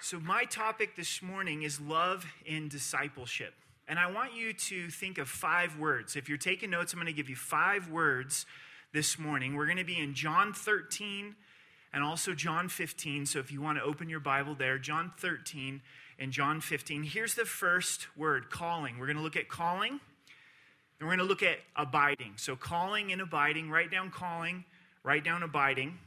So, my topic this morning is love in discipleship. And I want you to think of five words. If you're taking notes, I'm going to give you five words this morning. We're going to be in John 13 and also John 15. So, if you want to open your Bible there, John 13 and John 15. Here's the first word calling. We're going to look at calling, and we're going to look at abiding. So, calling and abiding. Write down calling, write down abiding,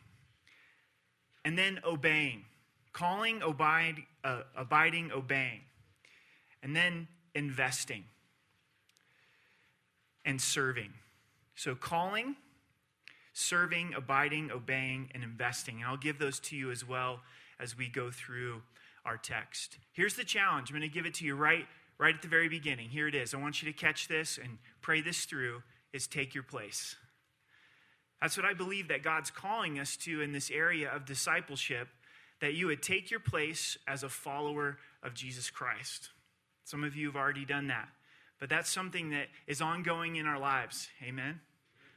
and then obeying. Calling, abide, uh, abiding, obeying. And then investing and serving. So, calling, serving, abiding, obeying, and investing. And I'll give those to you as well as we go through our text. Here's the challenge. I'm going to give it to you right, right at the very beginning. Here it is. I want you to catch this and pray this through is take your place. That's what I believe that God's calling us to in this area of discipleship that you would take your place as a follower of Jesus Christ. Some of you have already done that, but that's something that is ongoing in our lives. Amen?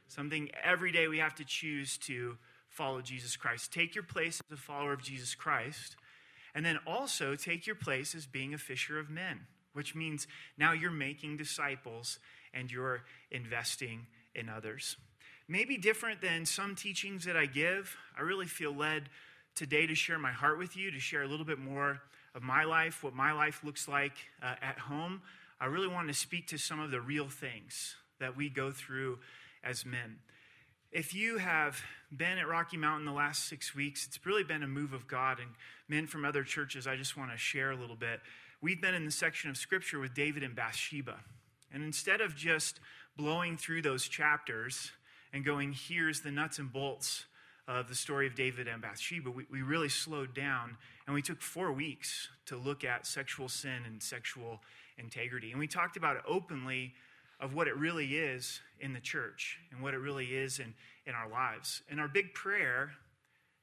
Something every day we have to choose to follow Jesus Christ. Take your place as a follower of Jesus Christ, and then also take your place as being a fisher of men, which means now you're making disciples and you're investing in others. Maybe different than some teachings that I give, I really feel led today to share my heart with you, to share a little bit more of my life, what my life looks like uh, at home. I really want to speak to some of the real things that we go through as men. If you have been at Rocky Mountain the last six weeks, it's really been a move of God. And men from other churches, I just want to share a little bit. We've been in the section of scripture with David and Bathsheba. And instead of just blowing through those chapters and going, here's the nuts and bolts of the story of David and Bathsheba, we, we really slowed down and we took four weeks to look at sexual sin and sexual integrity. And we talked about it openly of what it really is in the church and what it really is in, in our lives. And our big prayer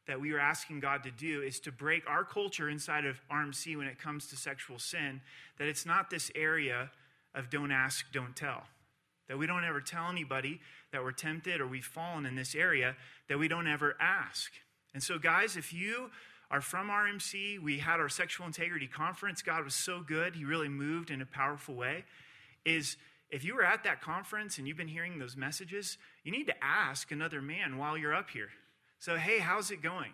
that we are asking God to do is to break our culture inside of RMC when it comes to sexual sin, that it's not this area of don't ask, don't tell. That we don't ever tell anybody that we're tempted or we've fallen in this area, that we don't ever ask. And so, guys, if you are from RMC, we had our sexual integrity conference. God was so good, He really moved in a powerful way. Is if you were at that conference and you've been hearing those messages, you need to ask another man while you're up here. So, hey, how's it going?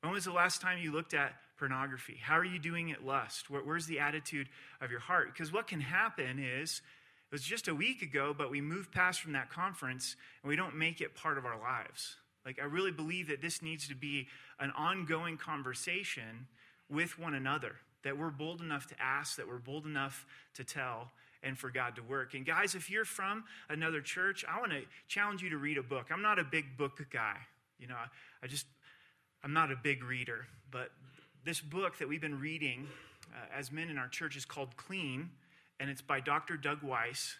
When was the last time you looked at pornography? How are you doing at lust? Where's the attitude of your heart? Because what can happen is was just a week ago, but we moved past from that conference and we don't make it part of our lives. Like, I really believe that this needs to be an ongoing conversation with one another, that we're bold enough to ask, that we're bold enough to tell, and for God to work. And guys, if you're from another church, I want to challenge you to read a book. I'm not a big book guy. You know, I just, I'm not a big reader. But this book that we've been reading uh, as men in our church is called Clean and it's by Dr. Doug Weiss,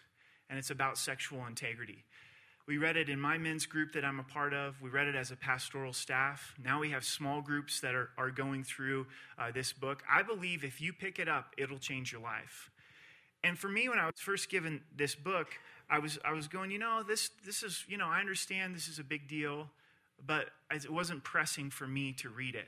and it's about sexual integrity. We read it in my men's group that I'm a part of. We read it as a pastoral staff. Now we have small groups that are, are going through uh, this book. I believe if you pick it up, it'll change your life. And for me, when I was first given this book, I was, I was going, you know, this, this is, you know, I understand this is a big deal, but it wasn't pressing for me to read it.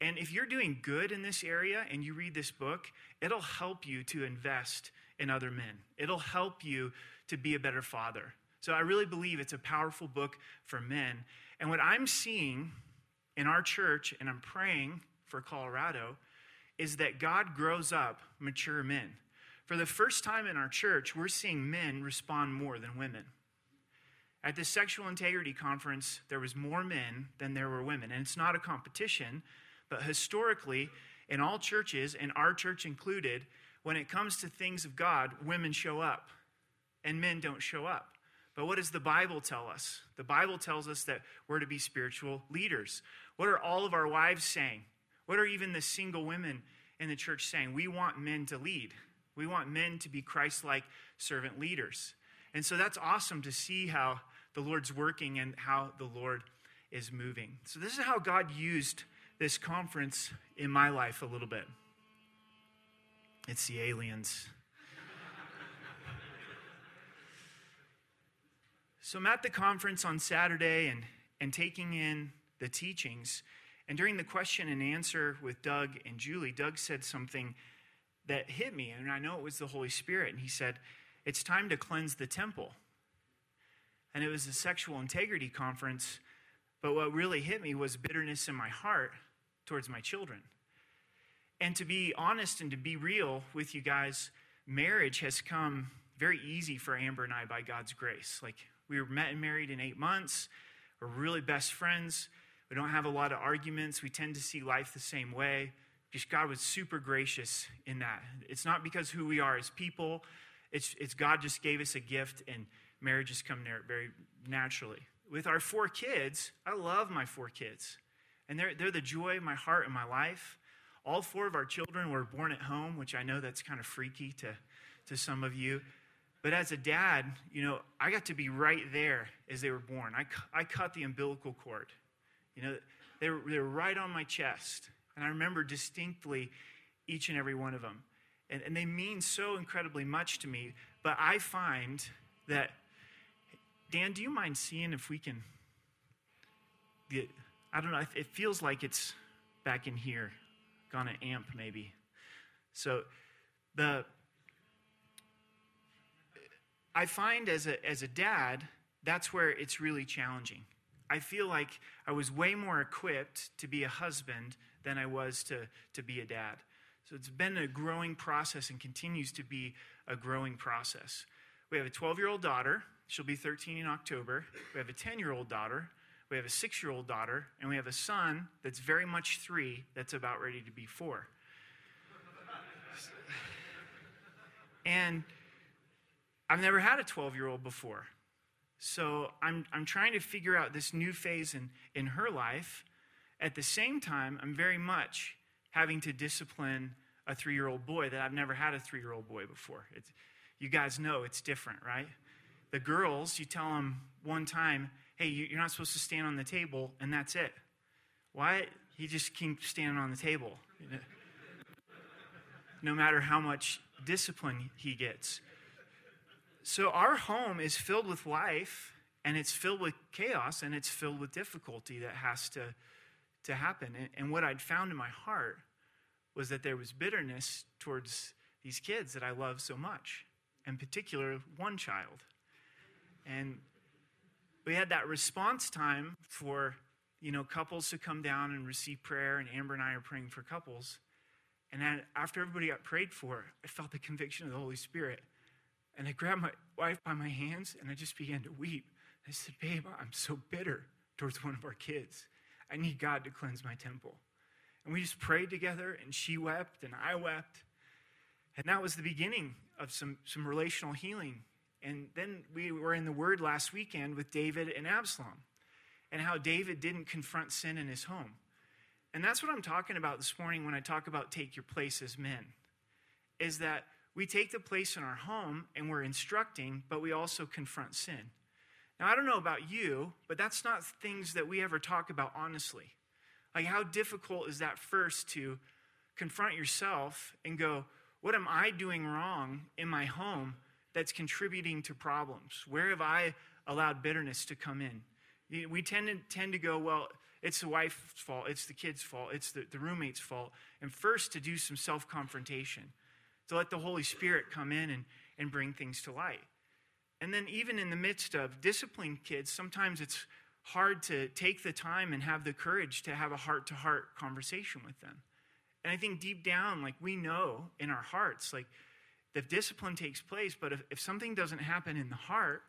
And if you're doing good in this area and you read this book, it'll help you to invest in other men. It'll help you to be a better father. So I really believe it's a powerful book for men. And what I'm seeing in our church, and I'm praying for Colorado, is that God grows up mature men. For the first time in our church, we're seeing men respond more than women. At the sexual integrity conference, there was more men than there were women. And it's not a competition, but historically, in all churches, and our church included, when it comes to things of God, women show up and men don't show up. But what does the Bible tell us? The Bible tells us that we're to be spiritual leaders. What are all of our wives saying? What are even the single women in the church saying? We want men to lead. We want men to be Christ like servant leaders. And so that's awesome to see how the Lord's working and how the Lord is moving. So, this is how God used this conference in my life a little bit. It's the aliens. so I'm at the conference on Saturday and, and taking in the teachings. And during the question and answer with Doug and Julie, Doug said something that hit me, and I know it was the Holy Spirit. And he said, It's time to cleanse the temple. And it was a sexual integrity conference, but what really hit me was bitterness in my heart towards my children. And to be honest and to be real with you guys, marriage has come very easy for Amber and I by God's grace. Like, we were met and married in eight months. We're really best friends. We don't have a lot of arguments. We tend to see life the same way. Just God was super gracious in that. It's not because who we are as people. It's, it's God just gave us a gift, and marriage has come there very naturally. With our four kids, I love my four kids, and they're, they're the joy of my heart and my life. All four of our children were born at home, which I know that's kind of freaky to, to some of you. But as a dad, you know, I got to be right there as they were born. I, I cut the umbilical cord. You know, they were, they were right on my chest. And I remember distinctly each and every one of them. And, and they mean so incredibly much to me. But I find that, Dan, do you mind seeing if we can get, I don't know, it feels like it's back in here, gone an amp maybe. So the, I find as a, as a dad, that's where it's really challenging. I feel like I was way more equipped to be a husband than I was to, to be a dad. So it's been a growing process and continues to be a growing process. We have a 12 year old daughter. She'll be 13 in October. We have a 10 year old daughter. We have a six year old daughter. And we have a son that's very much three that's about ready to be four. and I've never had a 12 year old before. So I'm, I'm trying to figure out this new phase in, in her life. At the same time, I'm very much having to discipline a three year old boy that I've never had a three year old boy before. It's, you guys know it's different, right? The girls, you tell them one time, hey, you're not supposed to stand on the table, and that's it. Why? He just keeps standing on the table. no matter how much discipline he gets. So our home is filled with life and it's filled with chaos and it's filled with difficulty that has to, to happen. And, and what I'd found in my heart was that there was bitterness towards these kids that I love so much, in particular, one child. And we had that response time for you know couples to come down and receive prayer and amber and i are praying for couples and then after everybody got prayed for i felt the conviction of the holy spirit and I grabbed my wife by my hands and I just began to weep. I said, Babe, I'm so bitter towards one of our kids. I need God to cleanse my temple. And we just prayed together, and she wept, and I wept. And that was the beginning of some, some relational healing. And then we were in the Word last weekend with David and Absalom, and how David didn't confront sin in his home. And that's what I'm talking about this morning when I talk about take your place as men, is that we take the place in our home and we're instructing, but we also confront sin. Now, I don't know about you, but that's not things that we ever talk about honestly. Like, how difficult is that first to confront yourself and go, what am I doing wrong in my home that's contributing to problems? Where have I allowed bitterness to come in? We tend to, tend to go, well, it's the wife's fault, it's the kid's fault, it's the, the roommate's fault. And first, to do some self confrontation to let the Holy Spirit come in and, and bring things to light. And then, even in the midst of disciplining kids, sometimes it's hard to take the time and have the courage to have a heart to heart conversation with them. And I think deep down, like we know in our hearts, like the discipline takes place, but if, if something doesn't happen in the heart,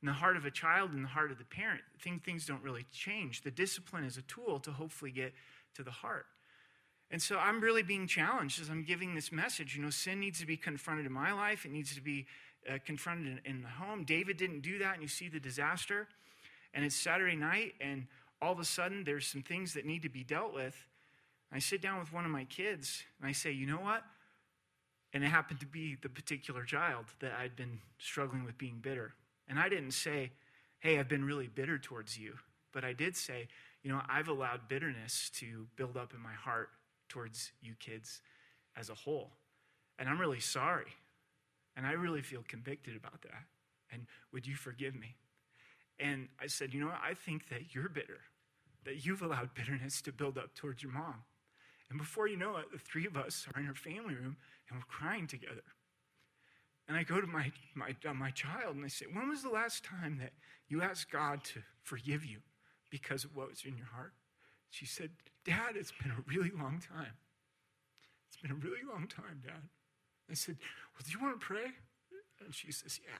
in the heart of a child, in the heart of the parent, things, things don't really change. The discipline is a tool to hopefully get to the heart. And so I'm really being challenged as I'm giving this message. You know, sin needs to be confronted in my life, it needs to be uh, confronted in, in the home. David didn't do that, and you see the disaster. And it's Saturday night, and all of a sudden, there's some things that need to be dealt with. I sit down with one of my kids, and I say, You know what? And it happened to be the particular child that I'd been struggling with being bitter. And I didn't say, Hey, I've been really bitter towards you. But I did say, You know, I've allowed bitterness to build up in my heart towards you kids as a whole. And I'm really sorry. And I really feel convicted about that. And would you forgive me? And I said, You know? I think that you're bitter that you've allowed bitterness to build up towards your mom. And before you know it, the three of us are in her family room and we're crying together. And I go to my, my, uh, my child and I say, When was the last time that you asked God to forgive you because of what was in your heart? She said, Dad, it's been a really long time. It's been a really long time, Dad. I said, Well, do you want to pray? And she says, Yeah.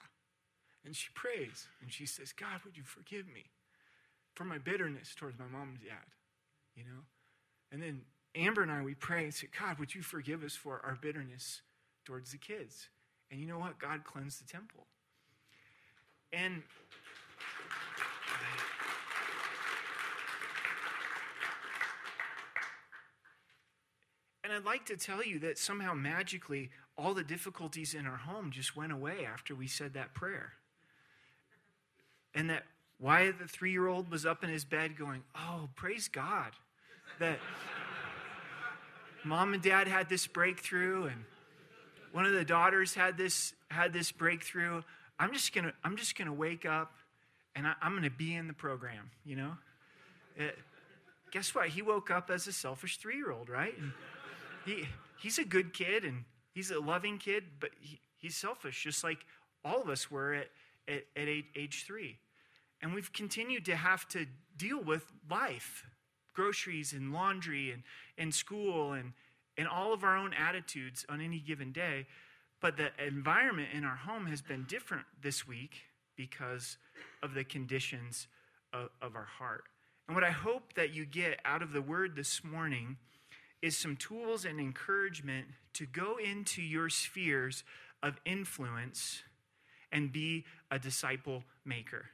And she prays and she says, God, would you forgive me for my bitterness towards my mom and dad? You know? And then Amber and I, we pray and say, God, would you forgive us for our bitterness towards the kids? And you know what? God cleansed the temple. And And I'd like to tell you that somehow magically all the difficulties in our home just went away after we said that prayer. And that why the three year old, was up in his bed going, Oh, praise God that mom and dad had this breakthrough and one of the daughters had this had this breakthrough. I'm just gonna i'm just gonna wake up and I, am gonna be in the program you know? It, guess what? He woke up as a selfish three-year-old right? And he he's a good kid and he's a loving kid but he, he's selfish just like all of us were at, at, at age, age three. And we've continued to have to deal with life groceries and laundry and, and school and, and all of our own attitudes on any given day. But the environment in our home has been different this week because of the conditions of, of our heart. And what I hope that you get out of the word this morning is some tools and encouragement to go into your spheres of influence and be a disciple maker.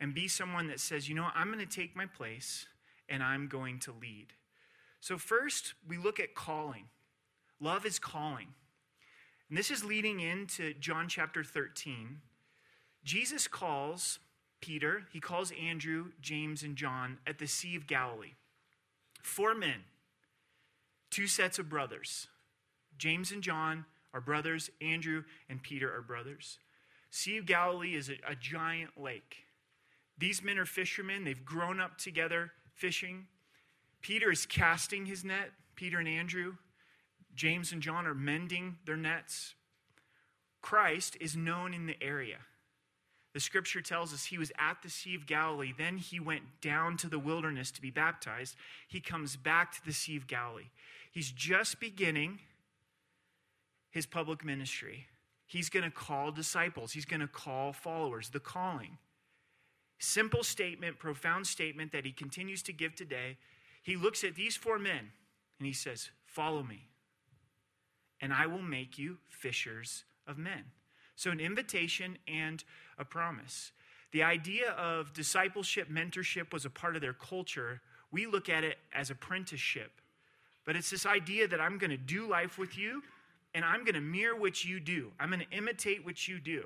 And be someone that says, you know, I'm going to take my place and I'm going to lead. So, first, we look at calling. Love is calling. And this is leading into John chapter 13. Jesus calls Peter, he calls Andrew, James, and John at the Sea of Galilee. Four men, two sets of brothers. James and John are brothers, Andrew and Peter are brothers. Sea of Galilee is a, a giant lake. These men are fishermen, they've grown up together fishing. Peter is casting his net, Peter and Andrew. James and John are mending their nets. Christ is known in the area. The scripture tells us he was at the Sea of Galilee. Then he went down to the wilderness to be baptized. He comes back to the Sea of Galilee. He's just beginning his public ministry. He's going to call disciples, he's going to call followers, the calling. Simple statement, profound statement that he continues to give today. He looks at these four men and he says, Follow me, and I will make you fishers of men. So, an invitation and a promise. The idea of discipleship, mentorship was a part of their culture. We look at it as apprenticeship. But it's this idea that I'm going to do life with you and I'm going to mirror what you do. I'm going to imitate what you do.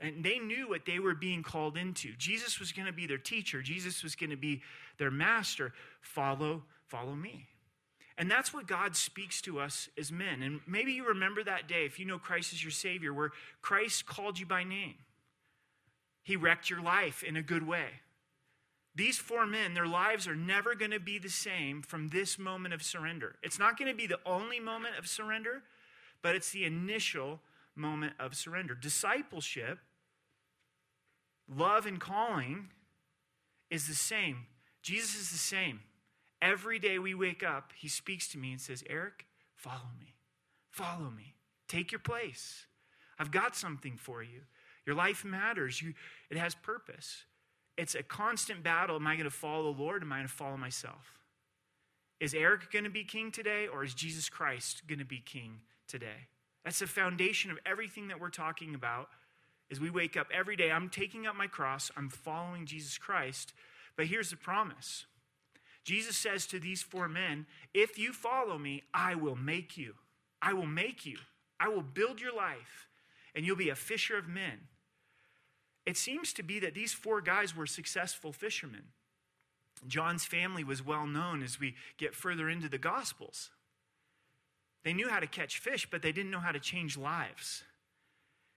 And they knew what they were being called into. Jesus was going to be their teacher, Jesus was going to be their master. Follow, follow me. And that's what God speaks to us as men. And maybe you remember that day, if you know Christ as your Savior, where Christ called you by name. He wrecked your life in a good way. These four men, their lives are never going to be the same from this moment of surrender. It's not going to be the only moment of surrender, but it's the initial moment of surrender. Discipleship love and calling is the same. Jesus is the same. Every day we wake up, he speaks to me and says, Eric, follow me. Follow me. Take your place. I've got something for you. Your life matters. You, it has purpose. It's a constant battle. Am I going to follow the Lord? Am I going to follow myself? Is Eric going to be king today, or is Jesus Christ going to be king today? That's the foundation of everything that we're talking about as we wake up every day, I'm taking up my cross, I'm following Jesus Christ. But here's the promise Jesus says to these four men, If you follow me, I will make you. I will make you. I will build your life, and you'll be a fisher of men. It seems to be that these four guys were successful fishermen. John's family was well known as we get further into the Gospels. They knew how to catch fish, but they didn't know how to change lives.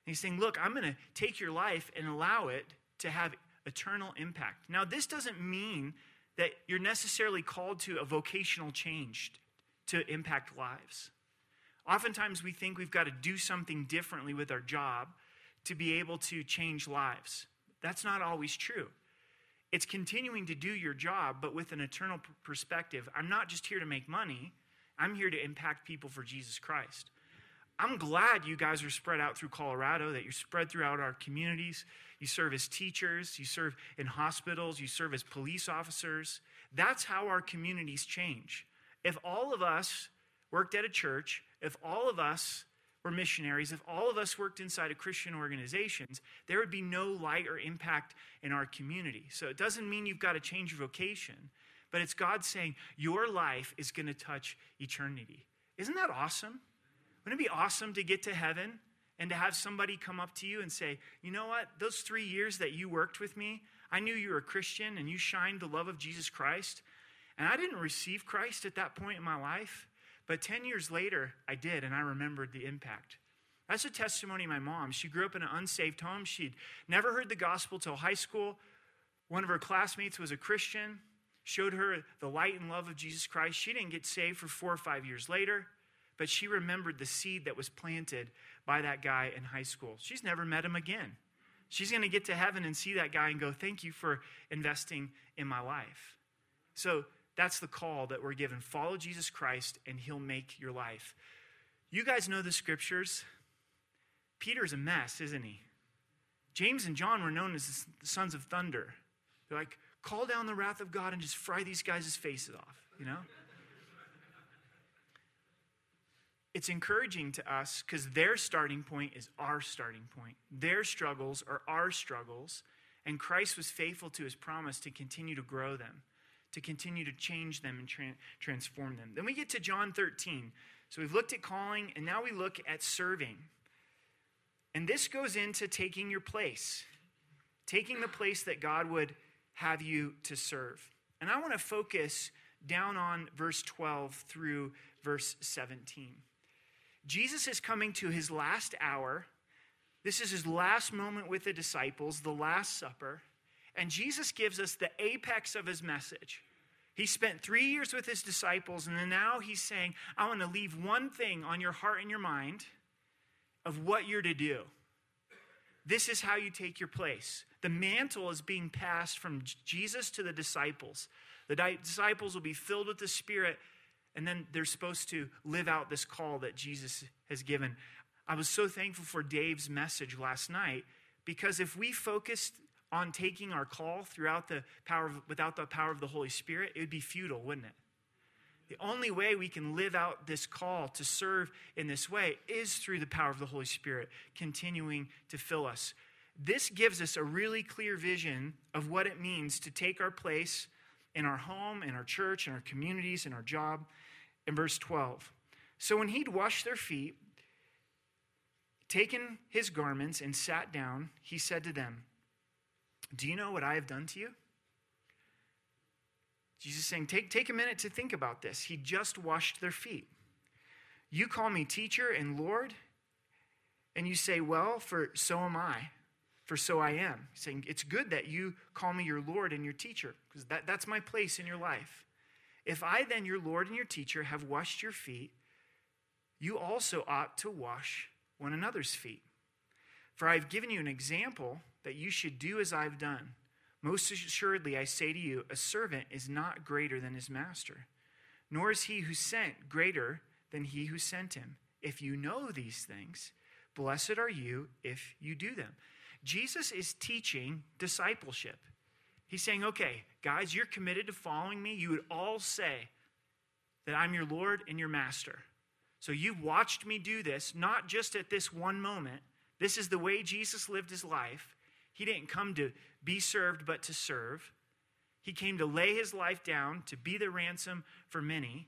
He's saying, Look, I'm going to take your life and allow it to have eternal impact. Now, this doesn't mean that you're necessarily called to a vocational change to impact lives. Oftentimes, we think we've got to do something differently with our job to be able to change lives. That's not always true. It's continuing to do your job, but with an eternal perspective. I'm not just here to make money, I'm here to impact people for Jesus Christ. I'm glad you guys are spread out through Colorado, that you're spread throughout our communities. You serve as teachers, you serve in hospitals, you serve as police officers. That's how our communities change. If all of us worked at a church, if all of us were missionaries, if all of us worked inside of Christian organizations, there would be no light or impact in our community. So it doesn't mean you've got to change your vocation, but it's God saying your life is going to touch eternity. Isn't that awesome? Wouldn't it be awesome to get to heaven and to have somebody come up to you and say, you know what, those three years that you worked with me, I knew you were a Christian and you shined the love of Jesus Christ. And I didn't receive Christ at that point in my life, but 10 years later, I did, and I remembered the impact. That's a testimony of my mom. She grew up in an unsaved home. She'd never heard the gospel till high school. One of her classmates was a Christian, showed her the light and love of Jesus Christ. She didn't get saved for four or five years later but she remembered the seed that was planted by that guy in high school. She's never met him again. She's going to get to heaven and see that guy and go, Thank you for investing in my life. So that's the call that we're given. Follow Jesus Christ, and he'll make your life. You guys know the scriptures. Peter's a mess, isn't he? James and John were known as the sons of thunder. They're like, call down the wrath of God and just fry these guys' faces off, you know? It's encouraging to us because their starting point is our starting point. Their struggles are our struggles, and Christ was faithful to his promise to continue to grow them, to continue to change them and tra- transform them. Then we get to John 13. So we've looked at calling, and now we look at serving. And this goes into taking your place, taking the place that God would have you to serve. And I want to focus down on verse 12 through verse 17. Jesus is coming to his last hour. This is his last moment with the disciples, the Last Supper. And Jesus gives us the apex of his message. He spent three years with his disciples, and now he's saying, I want to leave one thing on your heart and your mind of what you're to do. This is how you take your place. The mantle is being passed from Jesus to the disciples. The disciples will be filled with the Spirit and then they're supposed to live out this call that Jesus has given. I was so thankful for Dave's message last night because if we focused on taking our call throughout the power of, without the power of the Holy Spirit, it would be futile, wouldn't it? The only way we can live out this call to serve in this way is through the power of the Holy Spirit continuing to fill us. This gives us a really clear vision of what it means to take our place in our home, in our church, in our communities, in our job. In verse 12. So when he'd washed their feet, taken his garments, and sat down, he said to them, Do you know what I have done to you? Jesus saying, take, take a minute to think about this. He just washed their feet. You call me teacher and Lord, and you say, Well, for so am I for so I am. He's saying, It's good that you call me your Lord and your teacher, because that, that's my place in your life. If I, then, your Lord and your teacher, have washed your feet, you also ought to wash one another's feet. For I have given you an example that you should do as I've done. Most assuredly, I say to you, a servant is not greater than his master, nor is he who sent greater than he who sent him. If you know these things, blessed are you if you do them. Jesus is teaching discipleship. He's saying, okay, guys, you're committed to following me. You would all say that I'm your Lord and your master. So you've watched me do this, not just at this one moment. This is the way Jesus lived his life. He didn't come to be served, but to serve. He came to lay his life down to be the ransom for many.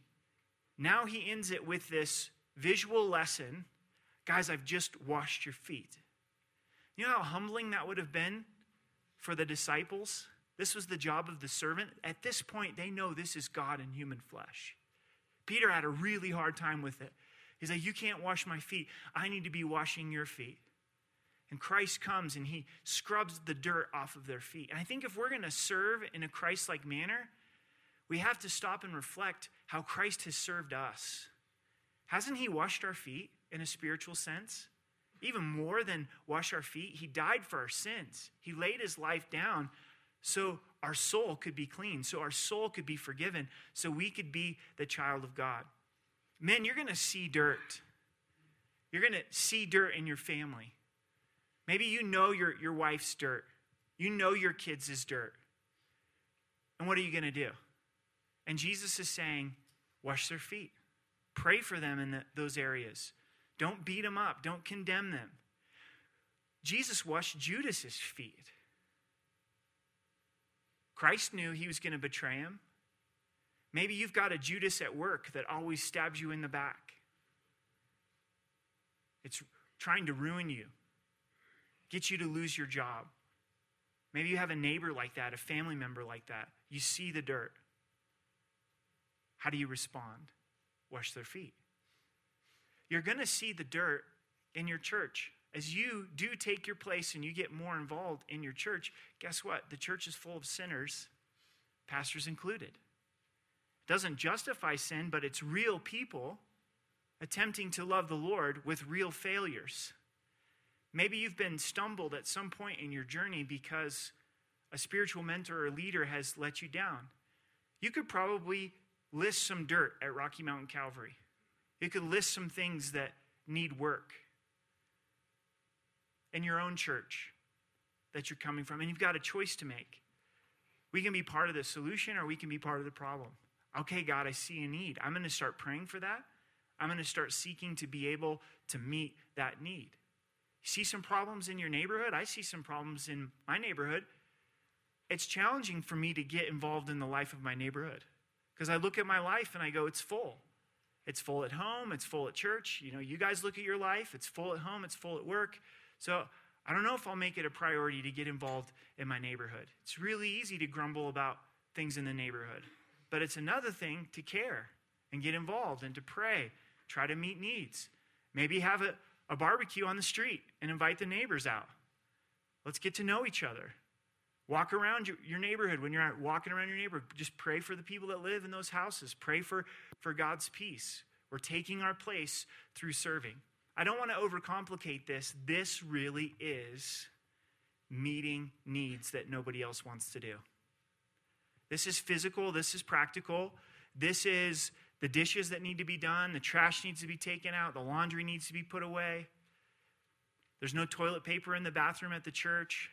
Now he ends it with this visual lesson Guys, I've just washed your feet. You know how humbling that would have been for the disciples? This was the job of the servant. At this point, they know this is God in human flesh. Peter had a really hard time with it. He's like, You can't wash my feet. I need to be washing your feet. And Christ comes and he scrubs the dirt off of their feet. And I think if we're going to serve in a Christ like manner, we have to stop and reflect how Christ has served us. Hasn't he washed our feet in a spiritual sense? Even more than wash our feet, he died for our sins. He laid his life down so our soul could be clean, so our soul could be forgiven, so we could be the child of God. Men, you're going to see dirt. You're going to see dirt in your family. Maybe you know your, your wife's dirt. You know your kids' is dirt. And what are you going to do? And Jesus is saying, wash their feet. Pray for them in the, those areas. Don't beat them up. Don't condemn them. Jesus washed Judas's feet. Christ knew he was going to betray him. Maybe you've got a Judas at work that always stabs you in the back. It's trying to ruin you, get you to lose your job. Maybe you have a neighbor like that, a family member like that. You see the dirt. How do you respond? Wash their feet. You're going to see the dirt in your church. As you do take your place and you get more involved in your church, guess what? The church is full of sinners, pastors included. It doesn't justify sin, but it's real people attempting to love the Lord with real failures. Maybe you've been stumbled at some point in your journey because a spiritual mentor or leader has let you down. You could probably list some dirt at Rocky Mountain Calvary. You could list some things that need work in your own church that you're coming from, and you've got a choice to make. We can be part of the solution or we can be part of the problem. Okay, God, I see a need. I'm going to start praying for that. I'm going to start seeking to be able to meet that need. You see some problems in your neighborhood? I see some problems in my neighborhood. It's challenging for me to get involved in the life of my neighborhood. Because I look at my life and I go, it's full. It's full at home, it's full at church. You know, you guys look at your life, it's full at home, it's full at work. So I don't know if I'll make it a priority to get involved in my neighborhood. It's really easy to grumble about things in the neighborhood, but it's another thing to care and get involved and to pray, try to meet needs. Maybe have a, a barbecue on the street and invite the neighbors out. Let's get to know each other. Walk around your, neighborhood when you're walking around your neighborhood. Just pray for the people that live in those houses. Pray for, for God's peace. We're taking our place through serving. I don't want to overcomplicate this. This really is meeting needs that nobody else wants to do. This is physical, this is practical. This is the dishes that need to be done, the trash needs to be taken out, the laundry needs to be put away. There's no toilet paper in the bathroom at the church.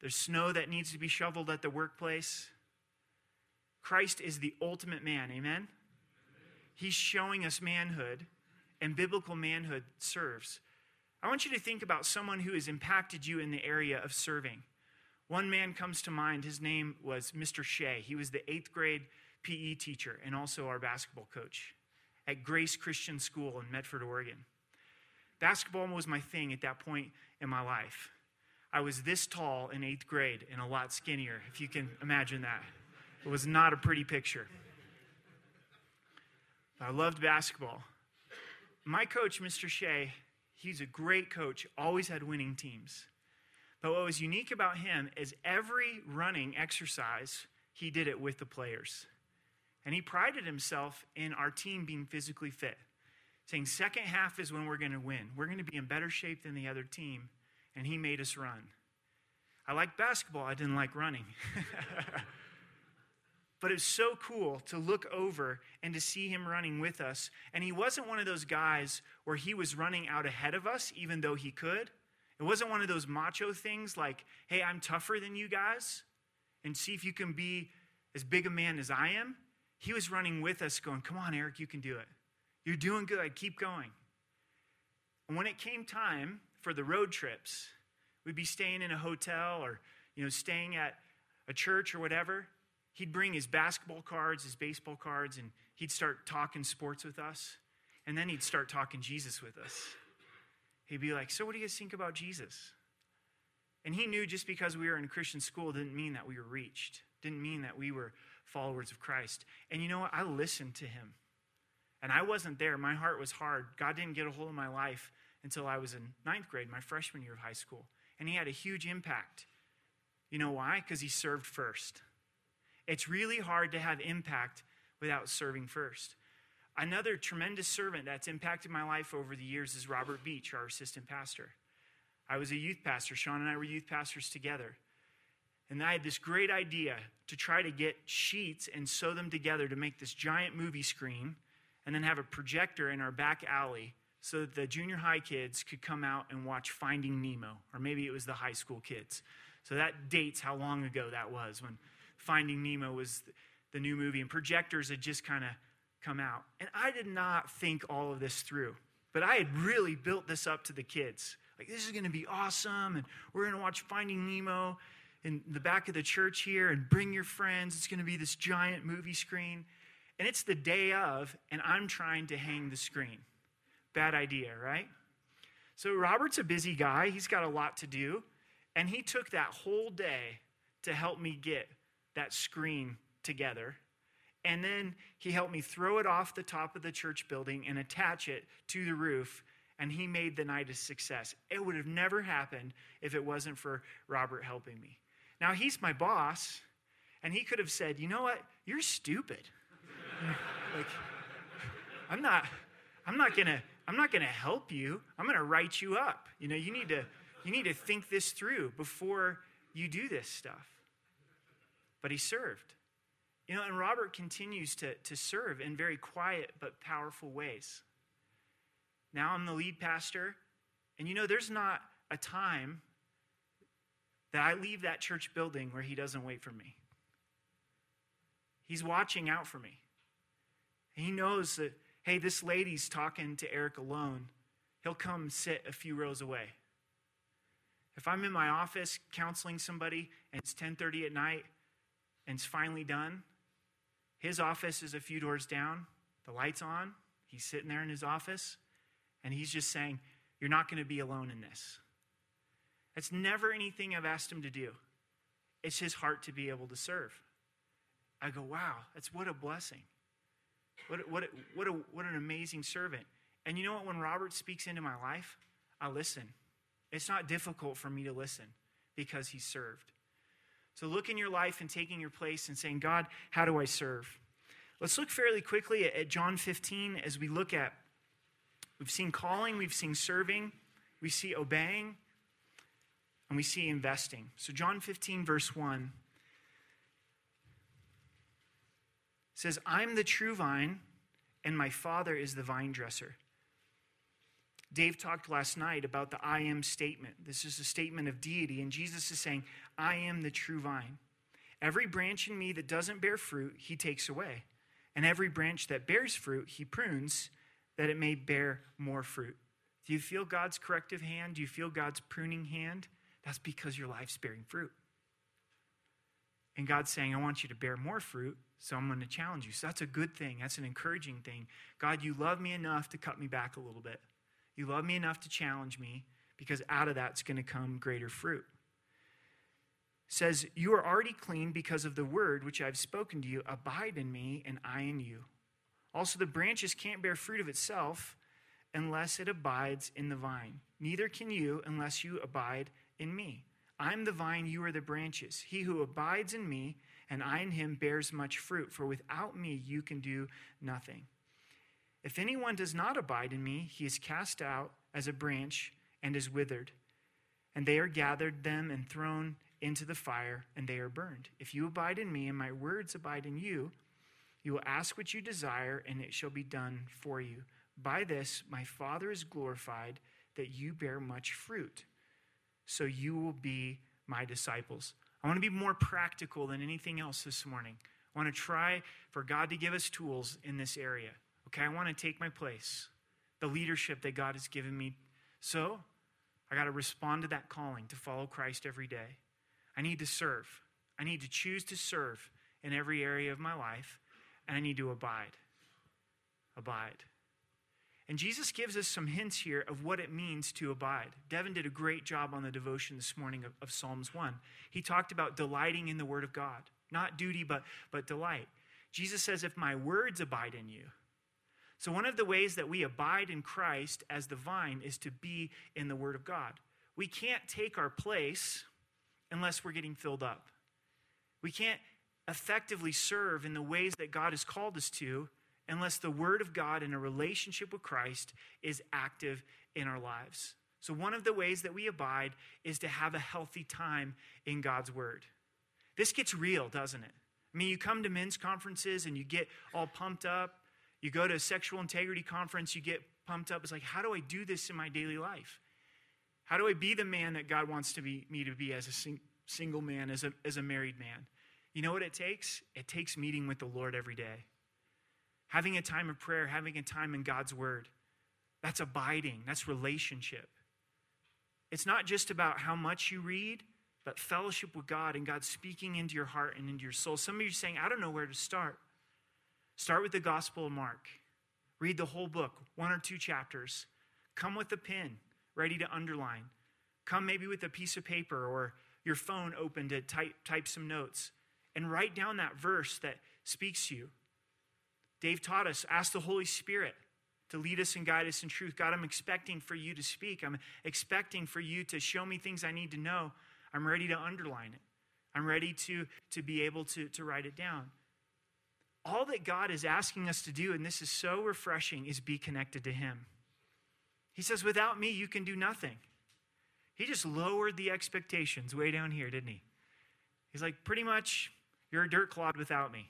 There's snow that needs to be shoveled at the workplace. Christ is the ultimate man, amen? He's showing us manhood, and biblical manhood serves. I want you to think about someone who has impacted you in the area of serving. One man comes to mind. His name was Mr. Shea. He was the eighth grade PE teacher and also our basketball coach at Grace Christian School in Medford, Oregon. Basketball was my thing at that point in my life. I was this tall in eighth grade and a lot skinnier, if you can imagine that. It was not a pretty picture. I loved basketball. My coach, Mr. Shea, he's a great coach, always had winning teams. But what was unique about him is every running exercise, he did it with the players. And he prided himself in our team being physically fit, saying, second half is when we're going to win. We're going to be in better shape than the other team and he made us run. I like basketball, I didn't like running. but it was so cool to look over and to see him running with us. And he wasn't one of those guys where he was running out ahead of us, even though he could. It wasn't one of those macho things like, hey, I'm tougher than you guys, and see if you can be as big a man as I am. He was running with us, going, come on, Eric, you can do it. You're doing good. Keep going. And when it came time for the road trips. We'd be staying in a hotel or, you know, staying at a church or whatever. He'd bring his basketball cards, his baseball cards, and he'd start talking sports with us. And then he'd start talking Jesus with us. He'd be like, So, what do you guys think about Jesus? And he knew just because we were in a Christian school didn't mean that we were reached, didn't mean that we were followers of Christ. And you know what? I listened to him. And I wasn't there. My heart was hard. God didn't get a hold of my life until I was in ninth grade, my freshman year of high school. And he had a huge impact. You know why? Because he served first. It's really hard to have impact without serving first. Another tremendous servant that's impacted my life over the years is Robert Beach, our assistant pastor. I was a youth pastor. Sean and I were youth pastors together. And I had this great idea to try to get sheets and sew them together to make this giant movie screen and then have a projector in our back alley so that the junior high kids could come out and watch Finding Nemo, or maybe it was the high school kids. So that dates how long ago that was when Finding Nemo was the new movie and projectors had just kind of come out. And I did not think all of this through, but I had really built this up to the kids. Like, this is going to be awesome, and we're going to watch Finding Nemo in the back of the church here, and bring your friends. It's going to be this giant movie screen. And it's the day of, and I'm trying to hang the screen. Bad idea, right? So, Robert's a busy guy. He's got a lot to do. And he took that whole day to help me get that screen together. And then he helped me throw it off the top of the church building and attach it to the roof. And he made the night a success. It would have never happened if it wasn't for Robert helping me. Now, he's my boss, and he could have said, You know what? You're stupid. like, I'm not, I'm not gonna, I'm not gonna help you. I'm gonna write you up. You know, you need to, you need to think this through before you do this stuff. But he served. You know, and Robert continues to, to serve in very quiet but powerful ways. Now I'm the lead pastor, and you know, there's not a time that I leave that church building where he doesn't wait for me. He's watching out for me. He knows that, hey, this lady's talking to Eric alone. He'll come sit a few rows away. If I'm in my office counseling somebody and it's 10:30 at night and it's finally done, his office is a few doors down, the light's on, he's sitting there in his office, and he's just saying, You're not going to be alone in this. It's never anything I've asked him to do. It's his heart to be able to serve. I go, wow, that's what a blessing. What, what, what, a, what an amazing servant. And you know what? When Robert speaks into my life, I listen. It's not difficult for me to listen because he served. So look in your life and taking your place and saying, God, how do I serve? Let's look fairly quickly at, at John 15 as we look at, we've seen calling, we've seen serving, we see obeying, and we see investing. So, John 15, verse 1 says, I'm the true vine, and my Father is the vine dresser. Dave talked last night about the I am statement. This is a statement of deity, and Jesus is saying, I am the true vine. Every branch in me that doesn't bear fruit, he takes away. And every branch that bears fruit, he prunes that it may bear more fruit. Do you feel God's corrective hand? Do you feel God's pruning hand? That's because your life's bearing fruit. And God's saying, I want you to bear more fruit, so I'm going to challenge you. So that's a good thing. That's an encouraging thing. God, you love me enough to cut me back a little bit. You love me enough to challenge me because out of that's going to come greater fruit. says, You are already clean because of the word which I've spoken to you. Abide in me, and I in you. Also, the branches can't bear fruit of itself unless it abides in the vine. Neither can you unless you abide in me. I'm the vine, you are the branches. He who abides in me and I in him bears much fruit, for without me you can do nothing. If anyone does not abide in me, he is cast out as a branch and is withered. And they are gathered them and thrown into the fire, and they are burned. If you abide in me and my words abide in you, you will ask what you desire, and it shall be done for you. By this my Father is glorified, that you bear much fruit so you will be my disciples. I want to be more practical than anything else this morning. I want to try for God to give us tools in this area. Okay, I want to take my place, the leadership that God has given me. So I got to respond to that calling to follow Christ every day. I need to serve. I need to choose to serve in every area of my life, and I need to abide. Abide. And Jesus gives us some hints here of what it means to abide. Devin did a great job on the devotion this morning of, of, Psalms 1. He talked about delighting in the Word of God, not duty, but, but delight. Jesus says, If my words abide in you. So, one of the ways that we abide in Christ as the vine is to be in the Word of God. We can't take our place unless we're getting filled up. We can't effectively serve in the ways that God has called us to unless the Word of God in a relationship with Christ is active in our lives. So, one of the ways that we abide is to have a healthy time in God's Word. This gets real, doesn't it? I mean, you come to men's conferences and you get all pumped up. You go to a sexual integrity conference, you get pumped up. It's like, how do I do this in my daily life? How do I be the man that God wants to be, me to be as a sing, single man, as a, as a married man? You know what it takes? It takes meeting with the Lord every day. Having a time of prayer, having a time in God's word. That's abiding, that's relationship. It's not just about how much you read, but fellowship with God and God speaking into your heart and into your soul. Some of you are saying, I don't know where to start. Start with the Gospel of Mark. Read the whole book, one or two chapters. Come with a pen, ready to underline. Come maybe with a piece of paper or your phone open to type, type some notes and write down that verse that speaks to you. Dave taught us ask the Holy Spirit to lead us and guide us in truth. God, I'm expecting for you to speak. I'm expecting for you to show me things I need to know. I'm ready to underline it. I'm ready to, to be able to, to write it down. All that God is asking us to do, and this is so refreshing, is be connected to Him. He says, Without me, you can do nothing. He just lowered the expectations way down here, didn't he? He's like, Pretty much, you're a dirt clod without me.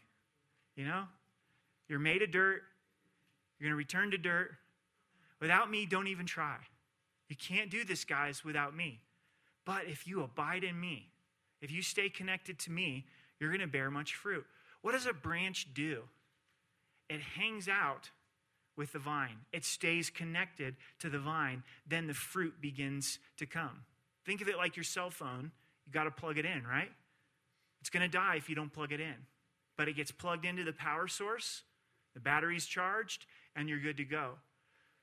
You know? You're made of dirt. You're going to return to dirt. Without me, don't even try. You can't do this, guys, without me. But if you abide in me, if you stay connected to me, you're going to bear much fruit. What does a branch do? It hangs out with the vine, it stays connected to the vine. Then the fruit begins to come. Think of it like your cell phone. You got to plug it in, right? It's going to die if you don't plug it in. But it gets plugged into the power source, the battery's charged, and you're good to go.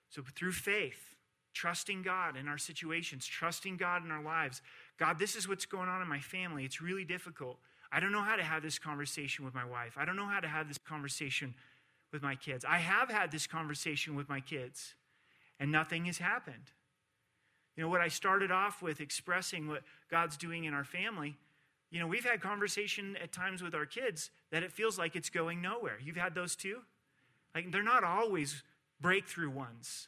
So through faith, trusting God in our situations, trusting God in our lives. God, this is what's going on in my family. It's really difficult. I don't know how to have this conversation with my wife. I don't know how to have this conversation with my kids. I have had this conversation with my kids, and nothing has happened. You know, what I started off with expressing what God's doing in our family, you know, we've had conversation at times with our kids that it feels like it's going nowhere. You've had those too? Like, they're not always breakthrough ones.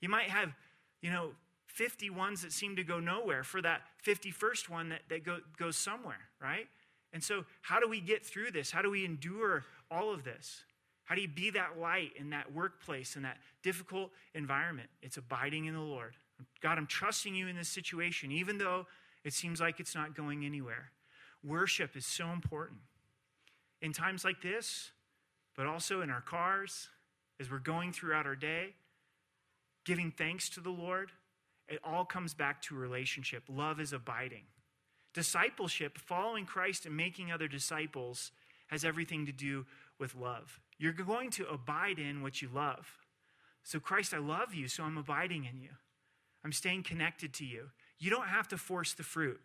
You might have you know, 50 ones that seem to go nowhere for that 51st one that, that go, goes somewhere, right? And so, how do we get through this? How do we endure all of this? How do you be that light in that workplace, in that difficult environment? It's abiding in the Lord. God, I'm trusting you in this situation, even though it seems like it's not going anywhere. Worship is so important. In times like this, but also in our cars, as we're going throughout our day, giving thanks to the Lord, it all comes back to relationship. Love is abiding. Discipleship, following Christ and making other disciples, has everything to do with love. You're going to abide in what you love. So, Christ, I love you, so I'm abiding in you. I'm staying connected to you. You don't have to force the fruit.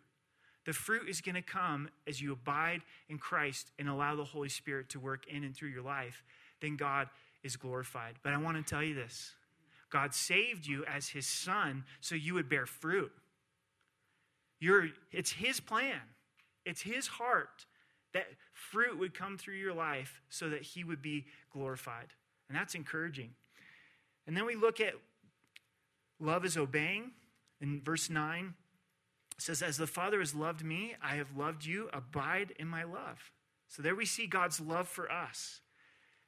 The fruit is going to come as you abide in Christ and allow the Holy Spirit to work in and through your life. Then God is glorified. But I want to tell you this God saved you as his son so you would bear fruit. You're, it's his plan, it's his heart that fruit would come through your life so that he would be glorified. And that's encouraging. And then we look at love is obeying. In verse 9, says, As the Father has loved me, I have loved you. Abide in my love. So there we see God's love for us.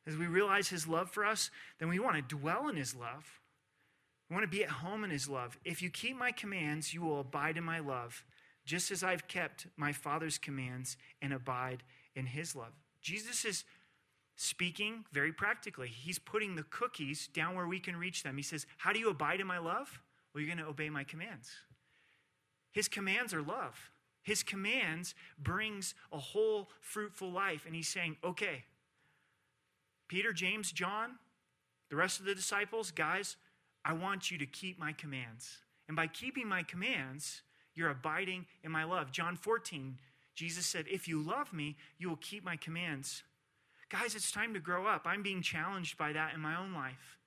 As we realize his love for us, then we want to dwell in his love. We want to be at home in his love. If you keep my commands, you will abide in my love, just as I've kept my Father's commands and abide in his love. Jesus is speaking very practically. He's putting the cookies down where we can reach them. He says, How do you abide in my love? Well, you're going to obey my commands. His commands are love. His commands brings a whole fruitful life. And he's saying, okay, Peter, James, John, the rest of the disciples, guys, I want you to keep my commands. And by keeping my commands, you're abiding in my love. John 14, Jesus said, If you love me, you will keep my commands. Guys, it's time to grow up. I'm being challenged by that in my own life.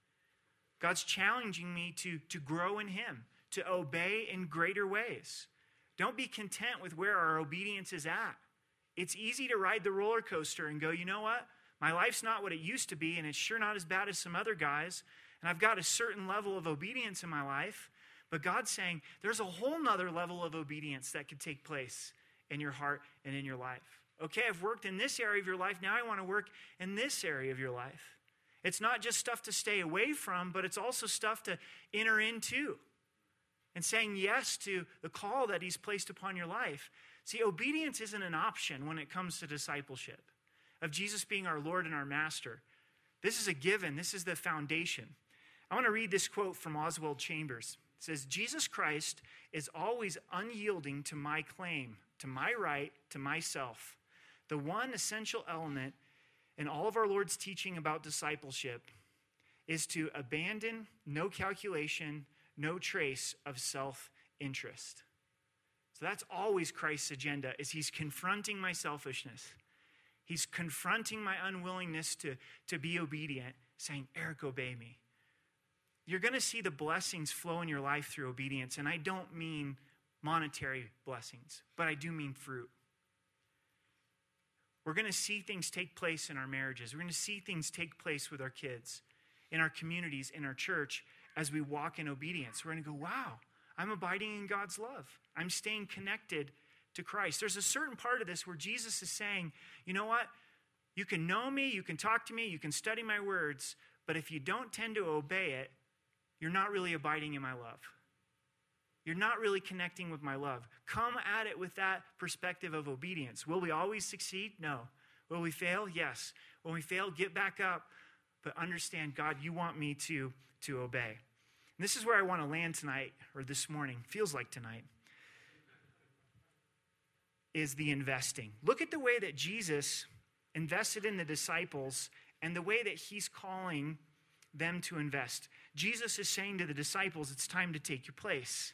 God's challenging me to, to grow in Him, to obey in greater ways. Don't be content with where our obedience is at. It's easy to ride the roller coaster and go, you know what? My life's not what it used to be, and it's sure not as bad as some other guys. And I've got a certain level of obedience in my life. But God's saying there's a whole nother level of obedience that could take place in your heart and in your life. Okay, I've worked in this area of your life. Now I want to work in this area of your life. It's not just stuff to stay away from, but it's also stuff to enter into and saying yes to the call that He's placed upon your life. See, obedience isn't an option when it comes to discipleship, of Jesus being our Lord and our Master. This is a given, this is the foundation. I want to read this quote from Oswald Chambers. It says, Jesus Christ is always unyielding to my claim, to my right, to myself. The one essential element in all of our Lord's teaching about discipleship is to abandon no calculation, no trace of self-interest. So that's always Christ's agenda is he's confronting my selfishness. He's confronting my unwillingness to, to be obedient, saying, Eric, obey me. You're going to see the blessings flow in your life through obedience. And I don't mean monetary blessings, but I do mean fruit. We're going to see things take place in our marriages. We're going to see things take place with our kids, in our communities, in our church, as we walk in obedience. We're going to go, wow, I'm abiding in God's love. I'm staying connected to Christ. There's a certain part of this where Jesus is saying, you know what? You can know me, you can talk to me, you can study my words, but if you don't tend to obey it, you're not really abiding in my love. You're not really connecting with my love. Come at it with that perspective of obedience. Will we always succeed? No. Will we fail? Yes. When we fail, get back up, but understand, God, you want me to, to obey. And this is where I want to land tonight, or this morning, feels like tonight, is the investing. Look at the way that Jesus invested in the disciples and the way that he's calling them to invest. Jesus is saying to the disciples, It's time to take your place.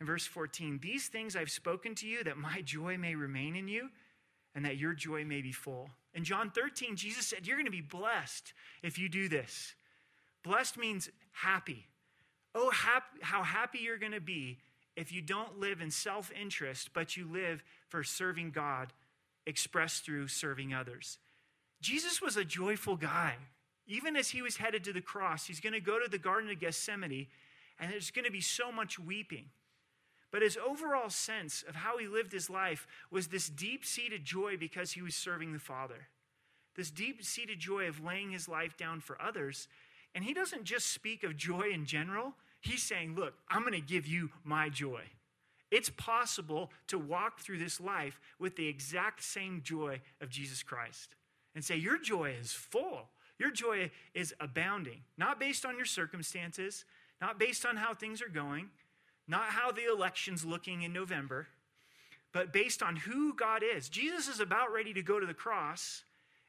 In verse 14, these things I've spoken to you that my joy may remain in you and that your joy may be full. In John 13, Jesus said, You're going to be blessed if you do this. Blessed means happy. Oh, how happy you're going to be if you don't live in self interest, but you live for serving God expressed through serving others. Jesus was a joyful guy. Even as he was headed to the cross, he's going to go to the Garden of Gethsemane, and there's going to be so much weeping. But his overall sense of how he lived his life was this deep seated joy because he was serving the Father. This deep seated joy of laying his life down for others. And he doesn't just speak of joy in general, he's saying, Look, I'm going to give you my joy. It's possible to walk through this life with the exact same joy of Jesus Christ and say, Your joy is full. Your joy is abounding, not based on your circumstances, not based on how things are going, not how the election's looking in November, but based on who God is. Jesus is about ready to go to the cross,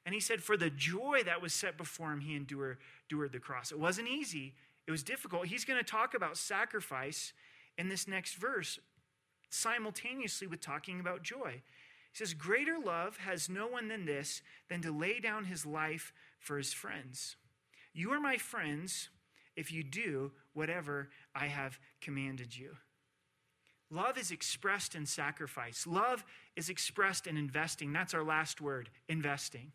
and he said, For the joy that was set before him, he endured, endured the cross. It wasn't easy, it was difficult. He's going to talk about sacrifice in this next verse, simultaneously with talking about joy. He says, Greater love has no one than this, than to lay down his life for his friends. You are my friends if you do whatever I have commanded you. Love is expressed in sacrifice. Love is expressed in investing. That's our last word investing.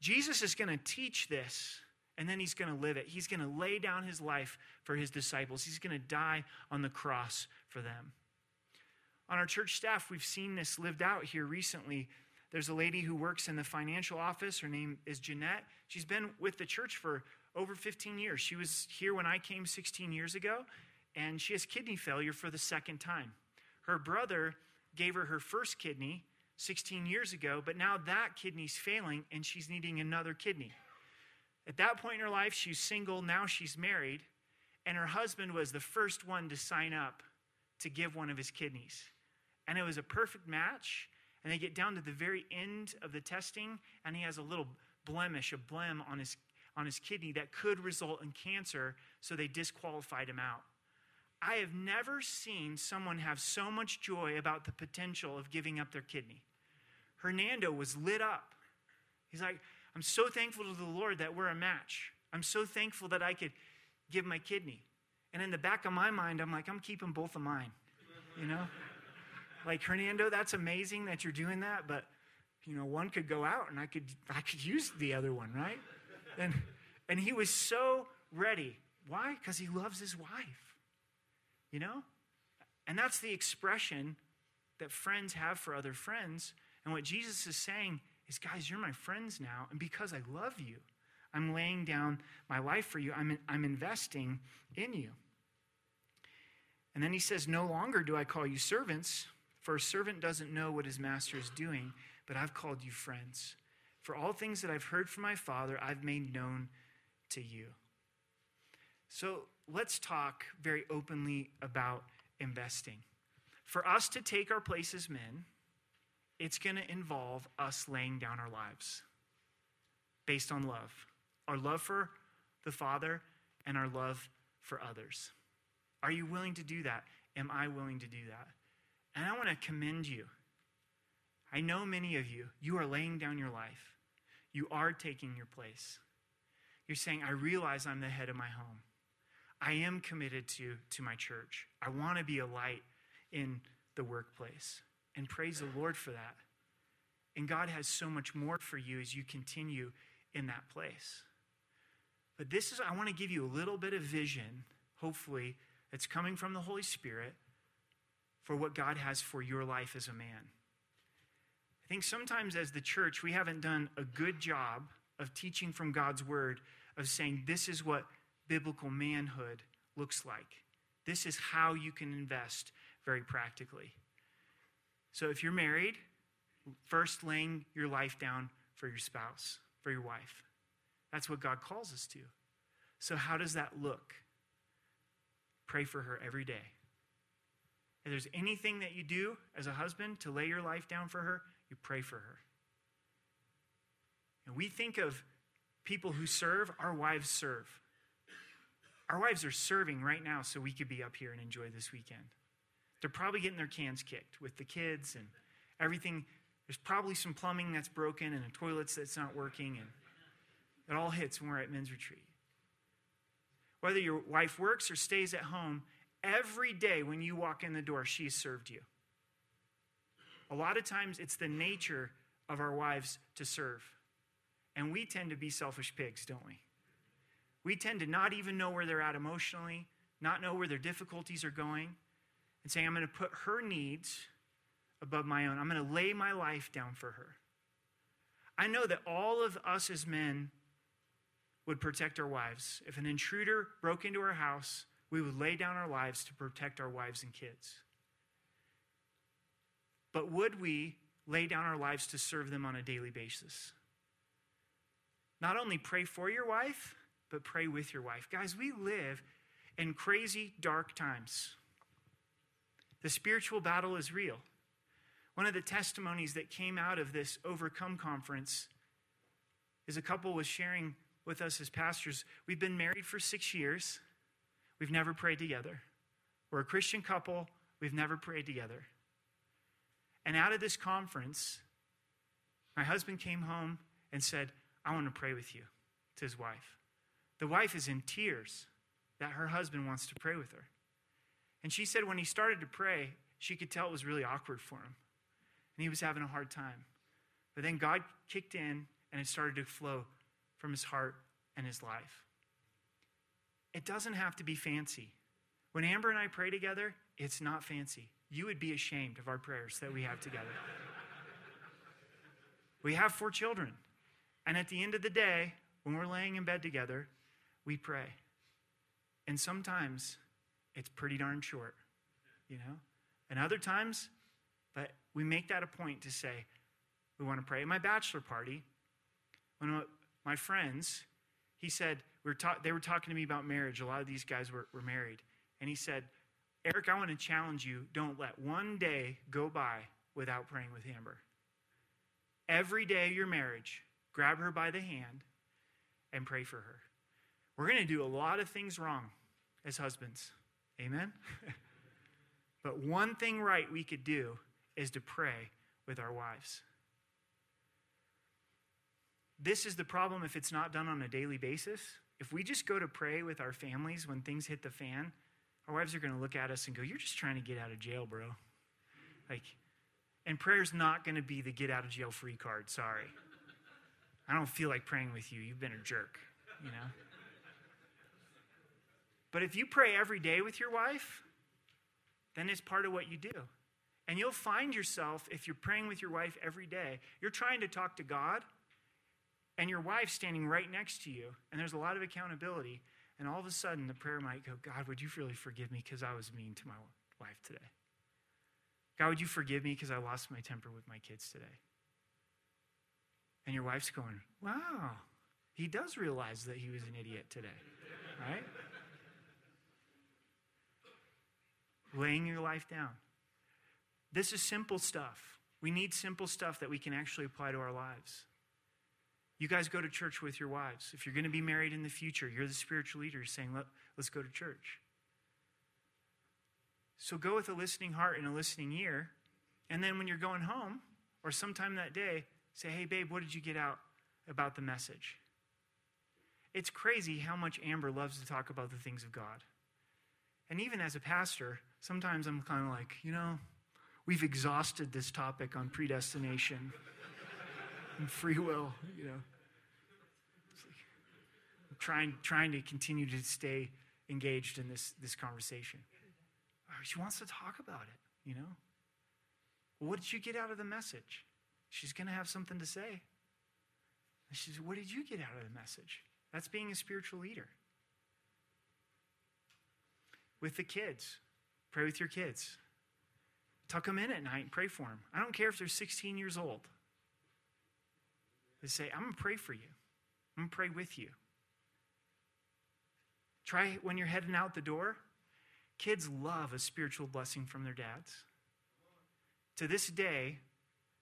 Jesus is going to teach this and then he's going to live it. He's going to lay down his life for his disciples, he's going to die on the cross for them. On our church staff, we've seen this lived out here recently. There's a lady who works in the financial office. Her name is Jeanette. She's been with the church for over 15 years. She was here when I came 16 years ago, and she has kidney failure for the second time. Her brother gave her her first kidney 16 years ago, but now that kidney's failing and she's needing another kidney. At that point in her life, she's single. Now she's married, and her husband was the first one to sign up to give one of his kidneys and it was a perfect match. And they get down to the very end of the testing, and he has a little blemish, a blem on his, on his kidney that could result in cancer, so they disqualified him out. I have never seen someone have so much joy about the potential of giving up their kidney. Hernando was lit up. He's like, I'm so thankful to the Lord that we're a match. I'm so thankful that I could give my kidney. And in the back of my mind, I'm like, I'm keeping both of mine, you know? Like, Hernando, that's amazing that you're doing that, but you know, one could go out and I could, I could use the other one, right? And, and he was so ready. Why? Because he loves his wife, you know? And that's the expression that friends have for other friends. And what Jesus is saying is, guys, you're my friends now. And because I love you, I'm laying down my life for you, I'm, I'm investing in you. And then he says, No longer do I call you servants, for a servant doesn't know what his master is doing, but I've called you friends. For all things that I've heard from my Father, I've made known to you. So let's talk very openly about investing. For us to take our place as men, it's going to involve us laying down our lives based on love our love for the Father and our love for others. Are you willing to do that? Am I willing to do that? And I want to commend you. I know many of you, you are laying down your life. You are taking your place. You're saying, I realize I'm the head of my home. I am committed to, to my church. I want to be a light in the workplace. And praise the Lord for that. And God has so much more for you as you continue in that place. But this is, I want to give you a little bit of vision, hopefully, that's coming from the Holy Spirit for what God has for your life as a man. Think sometimes as the church, we haven't done a good job of teaching from God's word, of saying this is what biblical manhood looks like. This is how you can invest very practically. So if you're married, first laying your life down for your spouse, for your wife. That's what God calls us to. So, how does that look? Pray for her every day. If there's anything that you do as a husband to lay your life down for her, you pray for her. And we think of people who serve, our wives serve. Our wives are serving right now so we could be up here and enjoy this weekend. They're probably getting their cans kicked with the kids and everything. There's probably some plumbing that's broken and a toilets that's not working and it all hits when we're at men's retreat. Whether your wife works or stays at home, every day when you walk in the door, she's served you. A lot of times it's the nature of our wives to serve. And we tend to be selfish pigs, don't we? We tend to not even know where they're at emotionally, not know where their difficulties are going, and say, I'm going to put her needs above my own. I'm going to lay my life down for her. I know that all of us as men would protect our wives. If an intruder broke into our house, we would lay down our lives to protect our wives and kids. But would we lay down our lives to serve them on a daily basis? Not only pray for your wife, but pray with your wife. Guys, we live in crazy, dark times. The spiritual battle is real. One of the testimonies that came out of this Overcome conference is a couple was sharing with us as pastors. We've been married for six years. We've never prayed together. We're a Christian couple. We've never prayed together. And out of this conference, my husband came home and said, I want to pray with you to his wife. The wife is in tears that her husband wants to pray with her. And she said when he started to pray, she could tell it was really awkward for him. And he was having a hard time. But then God kicked in and it started to flow from his heart and his life. It doesn't have to be fancy. When Amber and I pray together, it's not fancy. You would be ashamed of our prayers that we have together. we have four children. And at the end of the day, when we're laying in bed together, we pray. And sometimes it's pretty darn short, you know? And other times, but we make that a point to say, we want to pray. At my bachelor party, when my friends, he said, we were ta- they were talking to me about marriage. A lot of these guys were, were married. And he said, Eric, I want to challenge you. Don't let one day go by without praying with Amber. Every day of your marriage, grab her by the hand and pray for her. We're going to do a lot of things wrong as husbands. Amen? but one thing right we could do is to pray with our wives. This is the problem if it's not done on a daily basis. If we just go to pray with our families when things hit the fan, our wives are going to look at us and go, You're just trying to get out of jail, bro. Like, And prayer's not going to be the get out of jail free card. Sorry. I don't feel like praying with you. You've been a jerk, you know? But if you pray every day with your wife, then it's part of what you do. And you'll find yourself, if you're praying with your wife every day, you're trying to talk to God, and your wife's standing right next to you, and there's a lot of accountability. And all of a sudden, the prayer might go, God, would you really forgive me because I was mean to my wife today? God, would you forgive me because I lost my temper with my kids today? And your wife's going, wow, he does realize that he was an idiot today, right? Laying your life down. This is simple stuff. We need simple stuff that we can actually apply to our lives. You guys go to church with your wives. If you're going to be married in the future, you're the spiritual leader saying, Let, let's go to church. So go with a listening heart and a listening ear. And then when you're going home, or sometime that day, say, Hey, babe, what did you get out about the message? It's crazy how much Amber loves to talk about the things of God. And even as a pastor, sometimes I'm kind of like, you know, we've exhausted this topic on predestination and free will, you know. I'm trying, trying to continue to stay engaged in this, this conversation. Oh, she wants to talk about it, you know. what did you get out of the message? She's going to have something to say. And she says, What did you get out of the message? That's being a spiritual leader. With the kids, pray with your kids. Tuck them in at night and pray for them. I don't care if they're 16 years old. They say, I'm going to pray for you, I'm going to pray with you. Try when you're heading out the door. Kids love a spiritual blessing from their dads. To this day,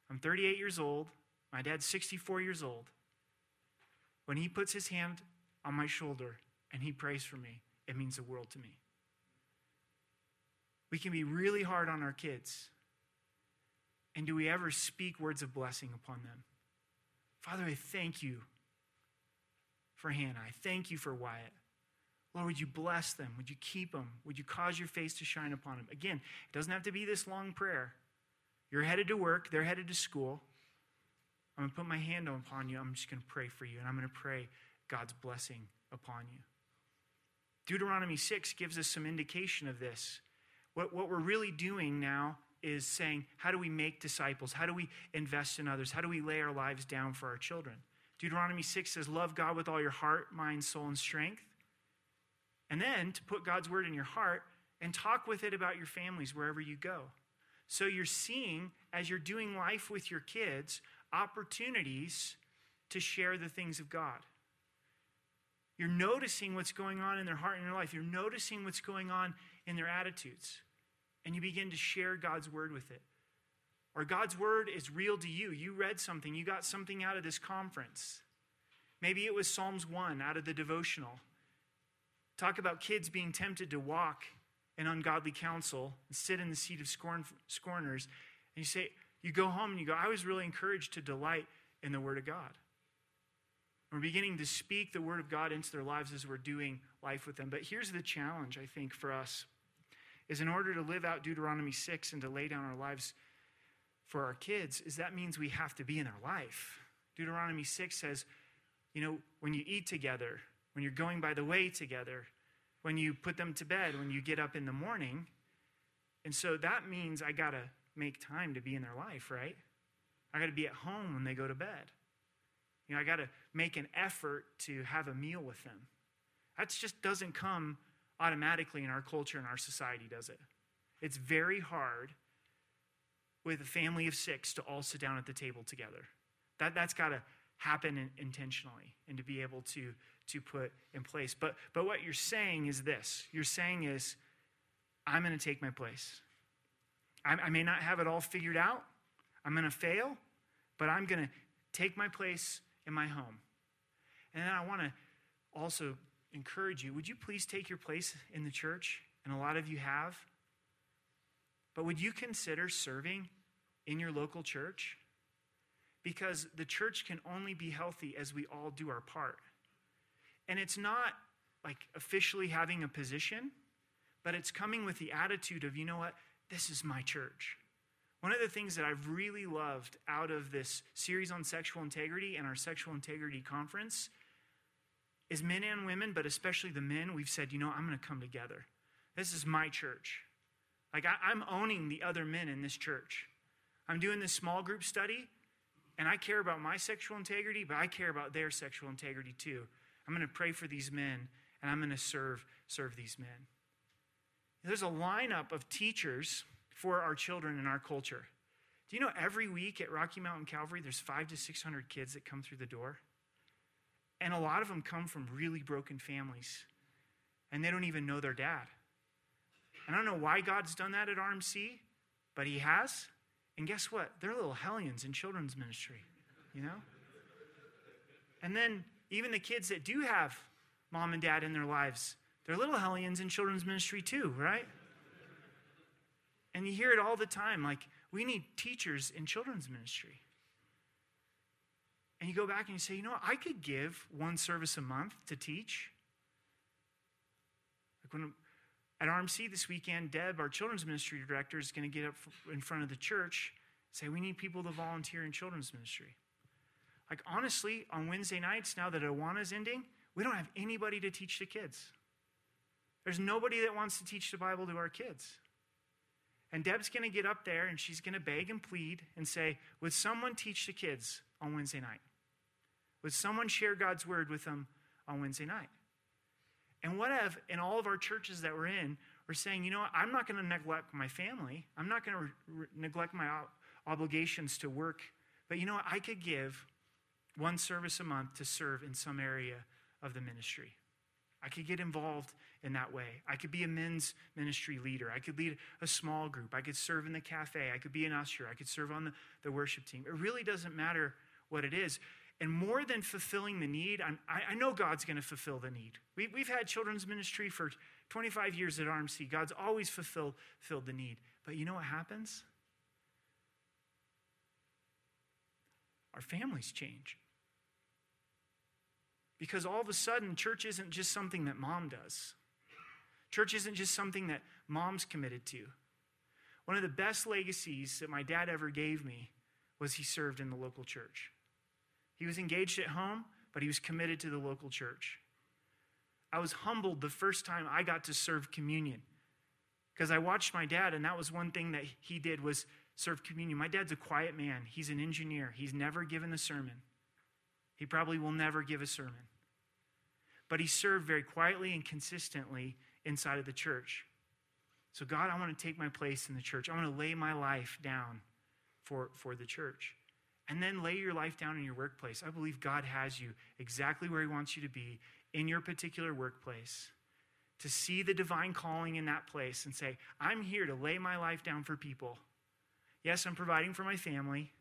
I'm 38 years old. My dad's 64 years old. When he puts his hand on my shoulder and he prays for me, it means the world to me. We can be really hard on our kids. And do we ever speak words of blessing upon them? Father, I thank you for Hannah. I thank you for Wyatt. Lord, would you bless them? Would you keep them? Would you cause your face to shine upon them? Again, it doesn't have to be this long prayer. You're headed to work, they're headed to school. I'm going to put my hand upon you. I'm just going to pray for you, and I'm going to pray God's blessing upon you. Deuteronomy 6 gives us some indication of this. What, what we're really doing now is saying, how do we make disciples? How do we invest in others? How do we lay our lives down for our children? Deuteronomy 6 says, Love God with all your heart, mind, soul, and strength. And then to put God's word in your heart and talk with it about your families wherever you go. So you're seeing, as you're doing life with your kids, opportunities to share the things of God. You're noticing what's going on in their heart and their life. You're noticing what's going on in their attitudes. And you begin to share God's word with it. Or God's word is real to you. You read something, you got something out of this conference. Maybe it was Psalms 1 out of the devotional. Talk about kids being tempted to walk in ungodly counsel and sit in the seat of scorn, scorners. And you say, you go home and you go, I was really encouraged to delight in the Word of God. We're beginning to speak the Word of God into their lives as we're doing life with them. But here's the challenge, I think, for us is in order to live out Deuteronomy 6 and to lay down our lives for our kids, is that means we have to be in their life. Deuteronomy 6 says, you know, when you eat together, when you're going by the way together, when you put them to bed, when you get up in the morning. And so that means I got to make time to be in their life, right? I got to be at home when they go to bed. You know, I got to make an effort to have a meal with them. That just doesn't come automatically in our culture and our society, does it? It's very hard with a family of six to all sit down at the table together. That, that's got to happen intentionally and to be able to to put in place. But, but what you're saying is this you're saying is, I'm going to take my place. I, I may not have it all figured out, I'm going to fail, but I'm going to take my place in my home. And then I want to also encourage you would you please take your place in the church? And a lot of you have. But would you consider serving in your local church? Because the church can only be healthy as we all do our part. And it's not like officially having a position, but it's coming with the attitude of, you know what? This is my church. One of the things that I've really loved out of this series on sexual integrity and our sexual integrity conference is men and women, but especially the men, we've said, you know, I'm going to come together. This is my church. Like, I, am owning the other men in this church. I'm doing this small group study, and I care about my sexual integrity, but I care about their sexual integrity too. I'm going to pray for these men, and I'm going to serve, serve these men. There's a lineup of teachers for our children in our culture. Do you know every week at Rocky Mountain Calvary, there's five to 600 kids that come through the door? And a lot of them come from really broken families, and they don't even know their dad. And I don't know why God's done that at RMC, but He has. And guess what? They're little hellions in children's ministry, you know? And then even the kids that do have mom and dad in their lives, they're little hellions in children's ministry too, right? And you hear it all the time like, we need teachers in children's ministry. And you go back and you say, you know, I could give one service a month to teach. Like when at RMC this weekend, Deb, our children's ministry director, is going to get up in front of the church and say, we need people to volunteer in children's ministry. Like, honestly, on Wednesday nights, now that Awana's ending, we don't have anybody to teach the kids. There's nobody that wants to teach the Bible to our kids. And Deb's going to get up there and she's going to beg and plead and say, Would someone teach the kids on Wednesday night? Would someone share God's word with them on Wednesday night? And what if in all of our churches that we're in, we're saying, you know what, I'm not going to neglect my family. I'm not going to re- neglect my obligations to work. But you know what, I could give one service a month to serve in some area of the ministry. I could get involved in that way. I could be a men's ministry leader. I could lead a small group. I could serve in the cafe. I could be an usher. I could serve on the, the worship team. It really doesn't matter what it is. And more than fulfilling the need, I'm, i know God's going to fulfill the need. We, we've had children's ministry for 25 years at RMC. God's always fulfilled, fulfilled the need. But you know what happens? Our families change. Because all of a sudden, church isn't just something that mom does. Church isn't just something that mom's committed to. One of the best legacies that my dad ever gave me was he served in the local church. He was engaged at home, but he was committed to the local church. I was humbled the first time I got to serve communion because I watched my dad, and that was one thing that he did was serve communion. My dad's a quiet man. He's an engineer. He's never given a sermon. He probably will never give a sermon. But he served very quietly and consistently inside of the church. So, God, I want to take my place in the church. I want to lay my life down for, for the church and then lay your life down in your workplace. I believe God has you exactly where He wants you to be in your particular workplace. To see the divine calling in that place and say, I'm here to lay my life down for people. Yes, I'm providing for my family.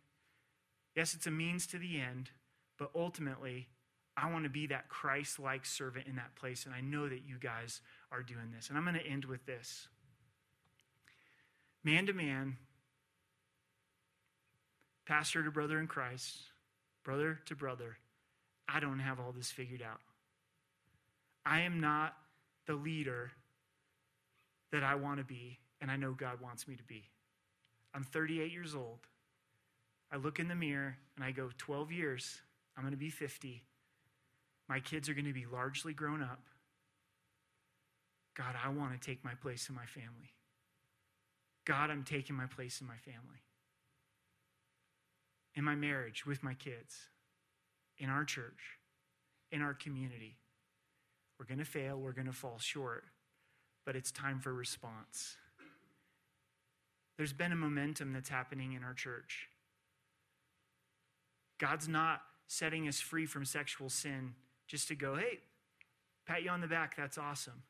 Yes, it's a means to the end, but ultimately, I want to be that Christ like servant in that place. And I know that you guys are doing this. And I'm going to end with this man to man, pastor to brother in Christ, brother to brother, I don't have all this figured out. I am not the leader that I want to be, and I know God wants me to be. I'm 38 years old. I look in the mirror and I go, 12 years, I'm going to be 50. My kids are going to be largely grown up. God, I want to take my place in my family. God, I'm taking my place in my family in my marriage with my kids, in our church, in our community. We're going to fail, we're going to fall short, but it's time for response. There's been a momentum that's happening in our church. God's not setting us free from sexual sin just to go, hey, pat you on the back, that's awesome.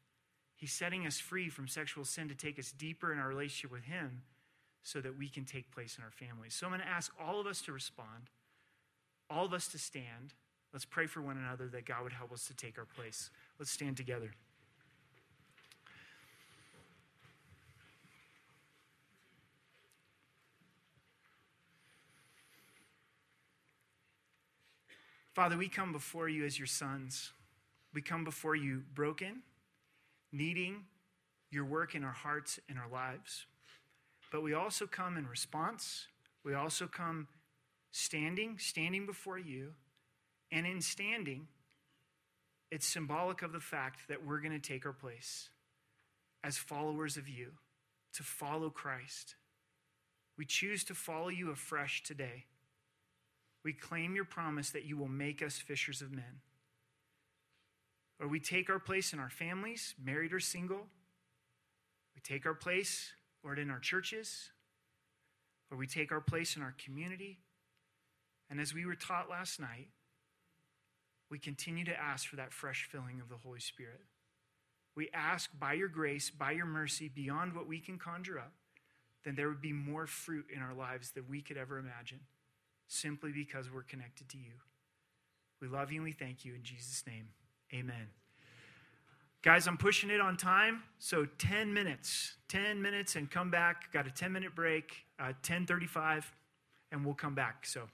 He's setting us free from sexual sin to take us deeper in our relationship with Him so that we can take place in our families. So I'm going to ask all of us to respond, all of us to stand. Let's pray for one another that God would help us to take our place. Let's stand together. Father, we come before you as your sons. We come before you broken, needing your work in our hearts and our lives. But we also come in response. We also come standing, standing before you. And in standing, it's symbolic of the fact that we're going to take our place as followers of you, to follow Christ. We choose to follow you afresh today. We claim your promise that you will make us fishers of men. Or we take our place in our families, married or single. We take our place, Lord, in our churches. Or we take our place in our community. And as we were taught last night, we continue to ask for that fresh filling of the Holy Spirit. We ask by your grace, by your mercy, beyond what we can conjure up, then there would be more fruit in our lives than we could ever imagine, simply because we're connected to you. We love you and we thank you in Jesus' name. Amen. Guys, I'm pushing it on time, so 10 minutes. 10 minutes and come back. Got a 10 minute break, uh, 10:35, and we'll come back. So